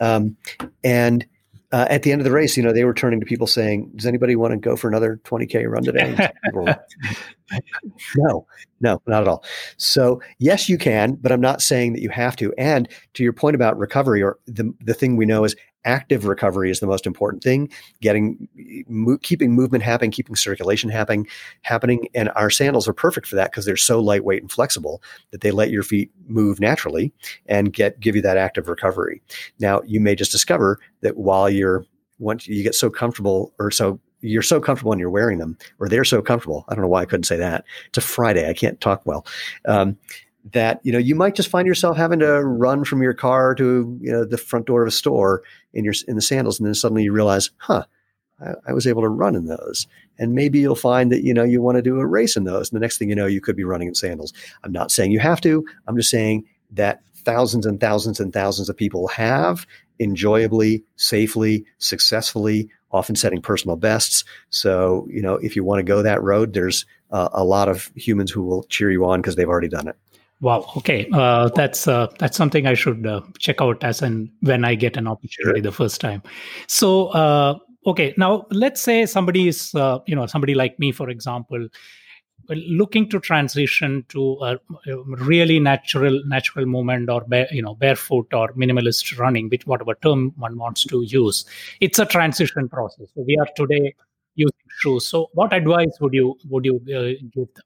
Um, and uh, at the end of the race, you know, they were turning to people saying, "Does anybody want to go for another 20k run today?" no, no, not at all. So yes, you can, but I'm not saying that you have to. And to your point about recovery, or the the thing we know is active recovery is the most important thing. Getting, mo- keeping movement happening, keeping circulation happening, happening, and our sandals are perfect for that because they're so lightweight and flexible that they let your feet move naturally and get give you that active recovery. Now, you may just discover that while you're once you get so comfortable or so you're so comfortable and you're wearing them, or they're so comfortable. I don't know why I couldn't say that. It's a Friday. I can't talk well. Um, that you know you might just find yourself having to run from your car to you know the front door of a store in your in the sandals, and then suddenly you realize, huh, I, I was able to run in those. And maybe you'll find that you know you want to do a race in those. And the next thing you know, you could be running in sandals. I'm not saying you have to. I'm just saying that thousands and thousands and thousands of people have enjoyably, safely, successfully, often setting personal bests. So, you know, if you want to go that road, there's uh, a lot of humans who will cheer you on because they've already done it. Wow. Okay. Uh, that's uh, that's something I should uh, check out as and when I get an opportunity sure. the first time. So, uh, okay. Now, let's say somebody is, uh, you know, somebody like me, for example, looking to transition to a really natural natural movement or bare, you know barefoot or minimalist running, which whatever term one wants to use. It's a transition process. So we are today using shoes. So, what advice would you would you uh, give them?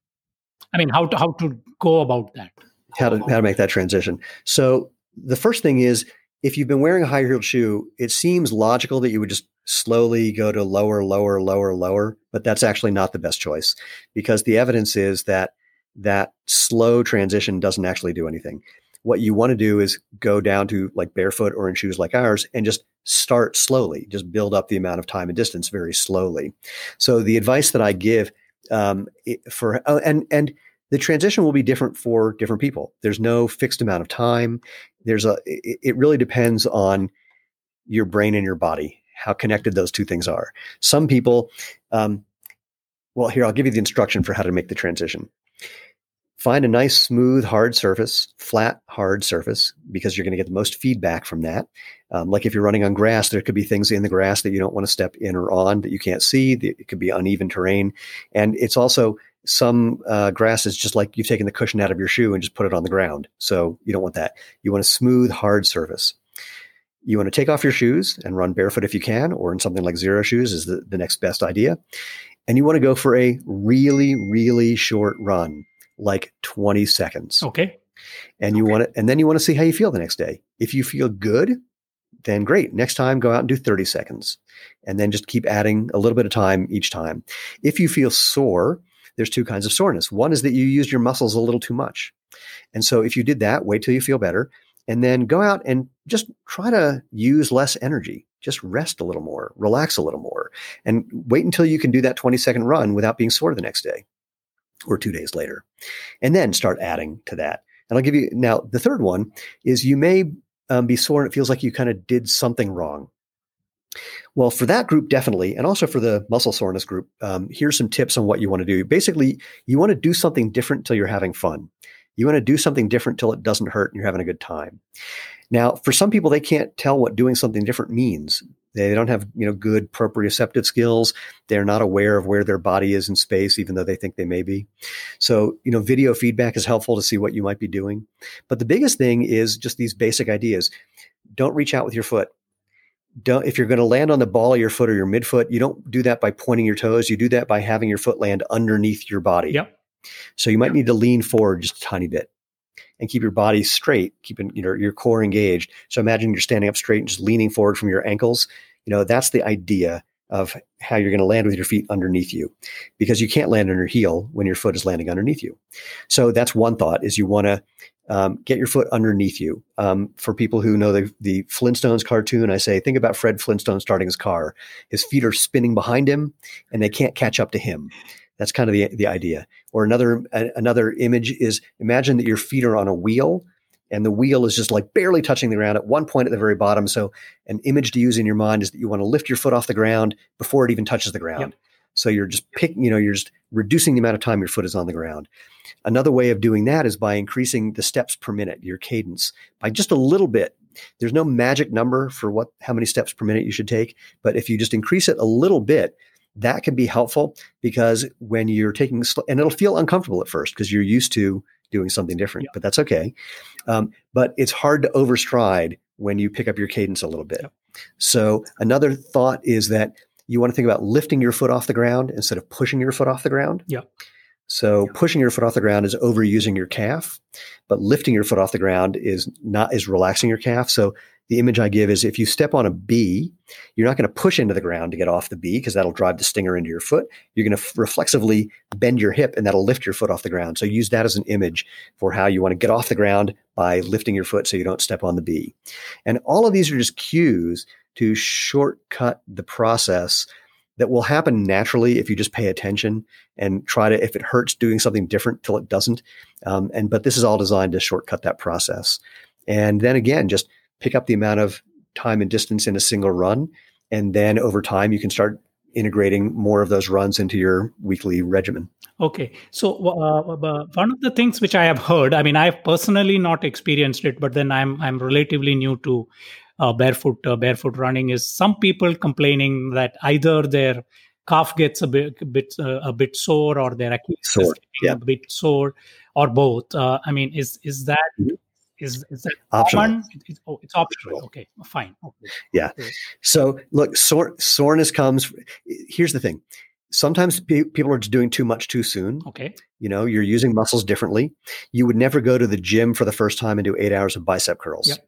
I mean, how to how to go about that? How to how to make that transition. So, the first thing is if you've been wearing a high heeled shoe, it seems logical that you would just slowly go to lower, lower, lower, lower, but that's actually not the best choice because the evidence is that that slow transition doesn't actually do anything. What you want to do is go down to like barefoot or in shoes like ours and just start slowly, just build up the amount of time and distance very slowly. So the advice that I give um, for oh, and and the transition will be different for different people. There's no fixed amount of time. There's a, it really depends on your brain and your body, how connected those two things are. Some people, um, well, here, I'll give you the instruction for how to make the transition. Find a nice, smooth, hard surface, flat, hard surface, because you're going to get the most feedback from that. Um, like if you're running on grass, there could be things in the grass that you don't want to step in or on that you can't see. It could be uneven terrain. And it's also some uh, grass is just like you've taken the cushion out of your shoe and just put it on the ground. So you don't want that. You want a smooth, hard surface. You want to take off your shoes and run barefoot if you can, or in something like Xero shoes is the, the next best idea. And you want to go for a really, really short run, like 20 seconds. Okay. And you okay. want to, and then you want to see how you feel the next day. If you feel good, then great. Next time, go out and do 30 seconds. And then just keep adding a little bit of time each time. If you feel sore, there's two kinds of soreness. One is that you used your muscles a little too much. And so if you did that, wait till you feel better and then go out and just try to use less energy. Just rest a little more, relax a little more, and wait until you can do that 20 second run without being sore the next day or two days later. And then start adding to that. And I'll give you now the third one is you may um, be sore and it feels like you kind of did something wrong. Well, for that group, definitely, and also for the muscle soreness group, um, here's some tips on what you want to do. Basically, you want to do something different until you're having fun. You want to do something different till it doesn't hurt and you're having a good time. Now, for some people, they can't tell what doing something different means. They don't have, you know, good proprioceptive skills. They're not aware of where their body is in space, even though they think they may be. So, you know, video feedback is helpful to see what you might be doing. But the biggest thing is just these basic ideas. Don't reach out with your foot don't if you're going to land on the ball of your foot or your midfoot, you don't do that by pointing your toes. You do that by having your foot land underneath your body. Yep. So you might yep. need to lean forward just a tiny bit and keep your body straight, keeping you know your core engaged. So imagine you're standing up straight and just leaning forward from your ankles. You know, that's the idea of how you're going to land with your feet underneath you because you can't land on your heel when your foot is landing underneath you. So that's one thought is you want to um, get your foot underneath you. Um, for people who know the, the Flintstones cartoon, I say, think about Fred Flintstone starting his car. His feet are spinning behind him and they can't catch up to him. That's kind of the, the idea. Or another, a, another image is imagine that your feet are on a wheel and the wheel is just like barely touching the ground at one point at the very bottom. So an image to use in your mind is that you want to lift your foot off the ground before it even touches the ground. Yep. So you're just picking, you know, you're just reducing the amount of time your foot is on the ground. Another way of doing that is by increasing the steps per minute, your cadence, by just a little bit. There's no magic number for what how many steps per minute you should take, but if you just increase it a little bit, that can be helpful because when you're taking and it'll feel uncomfortable at first because you're used to doing something different, yeah. but that's okay. Um, but it's hard to overstride when you pick up your cadence a little bit. Yeah. So another thought is that you want to think about lifting your foot off the ground instead of pushing your foot off the ground. Yeah. So pushing your foot off the ground is overusing your calf, but lifting your foot off the ground is not is relaxing your calf. So the image I give is if you step on a bee, you're not going to push into the ground to get off the bee because that'll drive the stinger into your foot. You're going to reflexively bend your hip and that'll lift your foot off the ground. So use that as an image for how you want to get off the ground by lifting your foot so you don't step on the bee. And all of these are just cues to shortcut the process that will happen naturally if you just pay attention and try to if it hurts doing something different till it doesn't. Um, and but this is all designed to shortcut that process. And then again just pick up the amount of time and distance in a single run. And then over time you can start integrating more of those runs into your weekly regimen. Okay. So uh, uh one of the things which i have heard i mean i've personally not experienced it but then i'm i'm relatively new to uh, barefoot uh, barefoot running is some people complaining that either their calf gets a bit a bit, uh, a bit sore or their Achilles sore. Yeah. a bit sore or both. Uh, I mean, is is that mm-hmm. Is, is that optional? It's, oh, it's optional. Okay, fine. Okay. Yeah. So look, sore, soreness comes. Here's the thing. Sometimes pe- people are doing too much too soon. Okay. You know, you're using muscles differently. You would never go to the gym for the first time and do eight hours of bicep curls. Yep.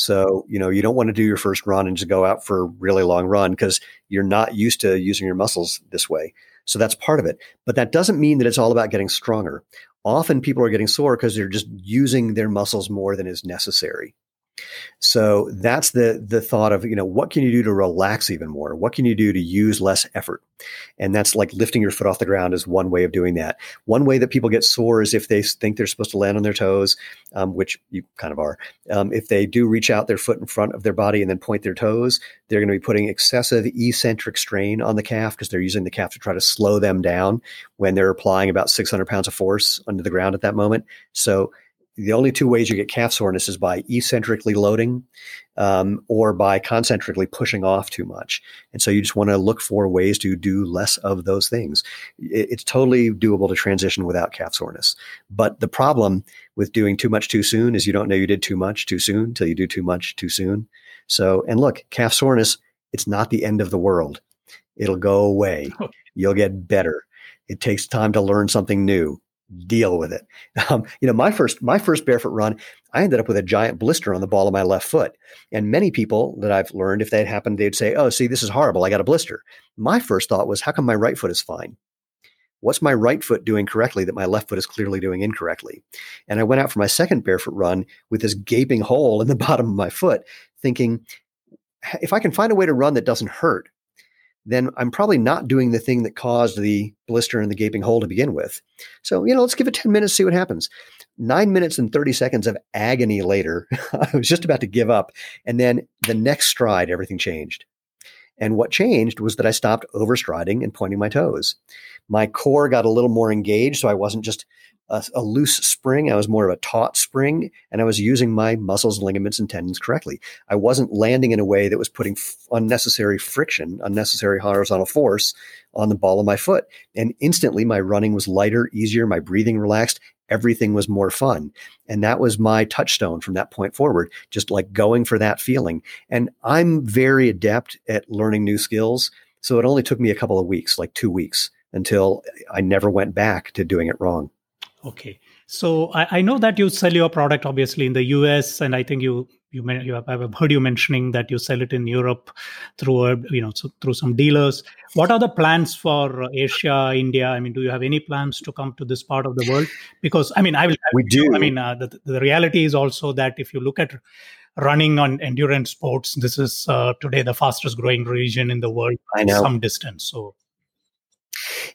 So, you know, you don't want to do your first run and just go out for a really long run because you're not used to using your muscles this way. So that's part of it. But that doesn't mean that it's all about getting stronger. Often people are getting sore because they're just using their muscles more than is necessary. So that's the the thought of you know what can you do to relax even more? What can you do to use less effort? And that's like lifting your foot off the ground is one way of doing that. One way that people get sore is if they think they're supposed to land on their toes, um, which you kind of are. Um, if they do reach out their foot in front of their body and then point their toes, they're going to be putting excessive eccentric strain on the calf because they're using the calf to try to slow them down when they're applying about 600 pounds of force under the ground at that moment. So the only two ways you get calf soreness is by eccentrically loading um, or by concentrically pushing off too much. And so you just want to look for ways to do less of those things. It, it's totally doable to transition without calf soreness. But the problem with doing too much too soon is you don't know you did too much too soon until you do too much too soon. So, and look, calf soreness, it's not the end of the world. It'll go away. You'll get better. It takes time to learn something new deal with it. Um, you know, my first my first barefoot run, I ended up with a giant blister on the ball of my left foot. And many people that I've learned, if that happened, they'd say, "Oh, see, this is horrible. I got a blister." My first thought was, "How come my right foot is fine? What's my right foot doing correctly that my left foot is clearly doing incorrectly?" And I went out for my second barefoot run with this gaping hole in the bottom of my foot, thinking, if I can find a way to run that doesn't hurt, then I'm probably not doing the thing that caused the blister and the gaping hole to begin with. So, you know, let's give it 10 minutes, see what happens. Nine minutes and 30 seconds of agony later, I was just about to give up. And then the next stride, everything changed. And what changed was that I stopped overstriding and pointing my toes. My core got a little more engaged, so I wasn't just a, a, loose spring. I was more of a taut spring, and I was using my muscles, ligaments, and tendons correctly. I wasn't landing in a way that was putting f- unnecessary friction, unnecessary horizontal force on the ball of my foot. And instantly, my running was lighter, easier, my breathing relaxed. Everything was more fun. And that was my touchstone from that point forward, just like going for that feeling. And I'm very adept at learning new skills. So it only took me a couple of weeks, like two weeks, until I never went back to doing it wrong. Okay, so I, I, know that you sell your product obviously in the US, and I think you you, you have, I've heard you mentioning that you sell it in Europe through a, you know so through some dealers. What are the plans for Asia, India? I mean, do you have any plans to come to this part of the world? Because I mean, I will. We do. I mean, uh, the, the reality is also that if you look at running on endurance sports, this is uh, today the fastest growing region in the world. I know. Some distance. So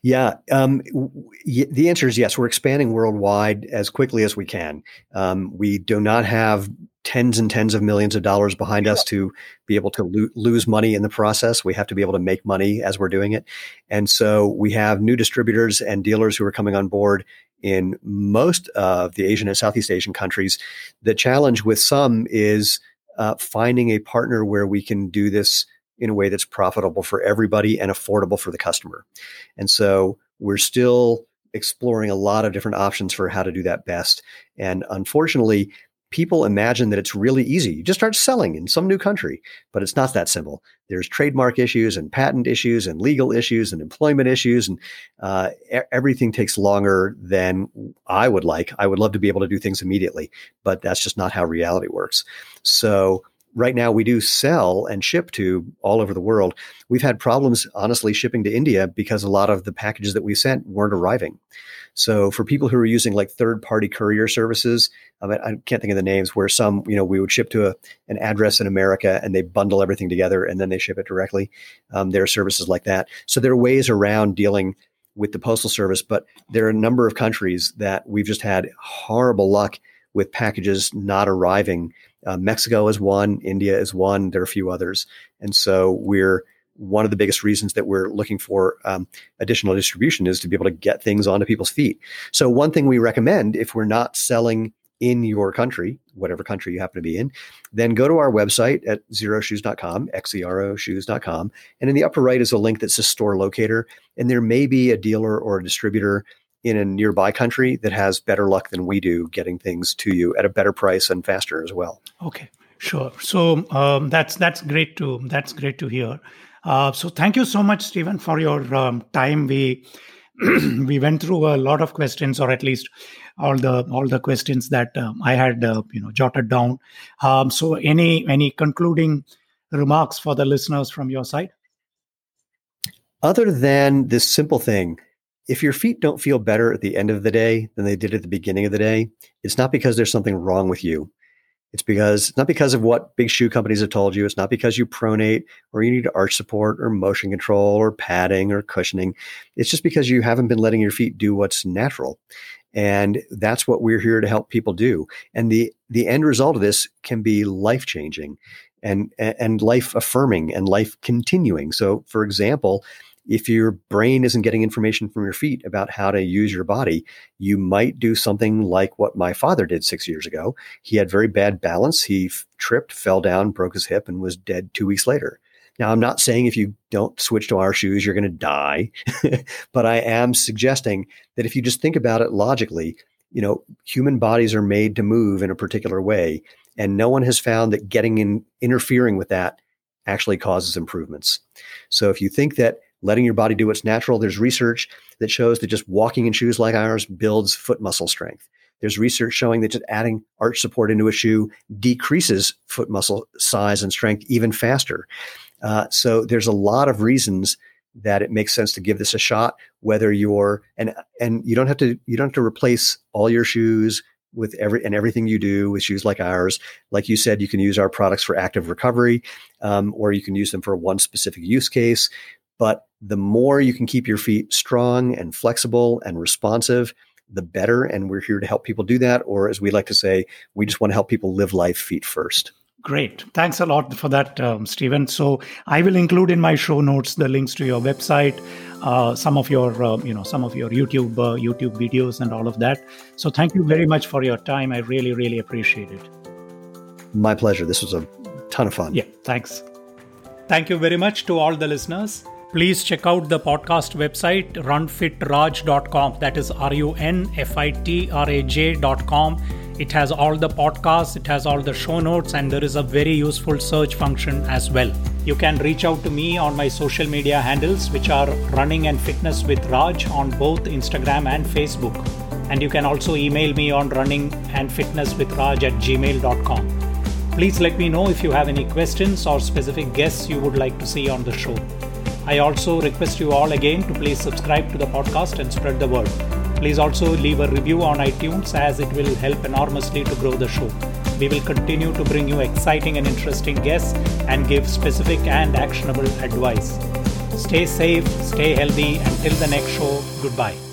yeah, um, y- the answer is yes. We're expanding worldwide as quickly as we can. Um, we do not have tens and tens of millions of dollars behind us to be able to lo- lose money in the process. We have to be able to make money as we're doing it. And so we have new distributors and dealers who are coming on board in most of the Asian and Southeast Asian countries. The challenge with some is uh, finding a partner where we can do this in a way that's profitable for everybody and affordable for the customer. And so we're still exploring a lot of different options for how to do that best. And unfortunately, people imagine that it's really easy. You just start selling in some new country, but it's not that simple. There's trademark issues and patent issues and legal issues and employment issues, and uh, everything takes longer than I would like. I would love to be able to do things immediately, but that's just not how reality works. So right now we do sell and ship to all over the world. We've had problems, honestly, shipping to India because a lot of the packages that we sent weren't arriving. So for people who are using like third party courier services, I, mean, I can't think of the names where some, you know, we would ship to a, an address in America and they bundle everything together and then they ship it directly. Um, there are services like that. So there are ways around dealing with the postal service, but there are a number of countries that we've just had horrible luck with packages not arriving uh, Mexico is one, India is one. There are a few others, and so we're one of the biggest reasons that we're looking for um, additional distribution is to be able to get things onto people's feet. So one thing we recommend if we're not selling in your country, whatever country you happen to be in, then go to our website at xeroshoes.com, X-E-R-O shoes.com. And in the upper right is a link that says store locator. And there may be a dealer or a distributor in a nearby country that has better luck than we do getting things to you at a better price and faster as well. Okay, sure. So um, that's that's great to that's great to hear. Uh, so thank you so much, Stephen, for your um, time. We we went through a lot of questions, or at least all the all the questions that um, I had uh, you know jotted down. Um, so any any concluding remarks for the listeners from your side? Other than this simple thing, if your feet don't feel better at the end of the day than they did at the beginning of the day, it's not because there's something wrong with you. It's because not because of what big shoe companies have told you. It's not because you pronate or you need arch support or motion control or padding or cushioning. It's just because you haven't been letting your feet do what's natural. And that's what we're here to help people do. And the the end result of this can be life changing and and life affirming and life continuing. So for example, if your brain isn't getting information from your feet about how to use your body, you might do something like what my father did six years ago. He had very bad balance. He f- tripped, fell down, broke his hip, and was dead two weeks later. Now, I'm not saying if you don't switch to our shoes, you're going to die, but I am suggesting that if you just think about it logically, you know, human bodies are made to move in a particular way, and no one has found that getting in interfering with that actually causes improvements. So if you think that letting your body do what's natural. There's research that shows that just walking in shoes like ours builds foot muscle strength. There's research showing that just adding arch support into a shoe decreases foot muscle size and strength even faster. Uh, so there's a lot of reasons that it makes sense to give this a shot. Whether you're and and you don't have to you don't have to replace all your shoes with every and everything you do with shoes like ours. Like you said, you can use our products for active recovery, um, or you can use them for one specific use case. But the more you can keep your feet strong and flexible and responsive, the better. And we're here to help people do that. Or as we like to say, we just want to help people live life feet first. Great. Thanks a lot for that, um, Stephen. So I will include in my show notes the links to your website, uh, some of your, uh, you know, some of your YouTube uh, YouTube videos and all of that. So thank you very much for your time. I really, really appreciate it. My pleasure. This was a ton of fun. Yeah. Thanks. Thank you very much to all the listeners please check out the podcast website runfitraj.com that is r u n f i t r a j.com it has all the podcasts it has all the show notes and there is a very useful search function as well. You can reach out to me on my social media handles which are running and fitness with raj on both instagram and facebook. And you can also email me on running and fitness with raj at gmail.com please let me know if you have any questions or specific guests you would like to see on the show I also request you all again to please subscribe to the podcast and spread the word. Please also leave a review on iTunes as it will help enormously to grow the show. We will continue to bring you exciting and interesting guests and give specific and actionable advice. Stay safe, stay healthy. Until the next show, goodbye.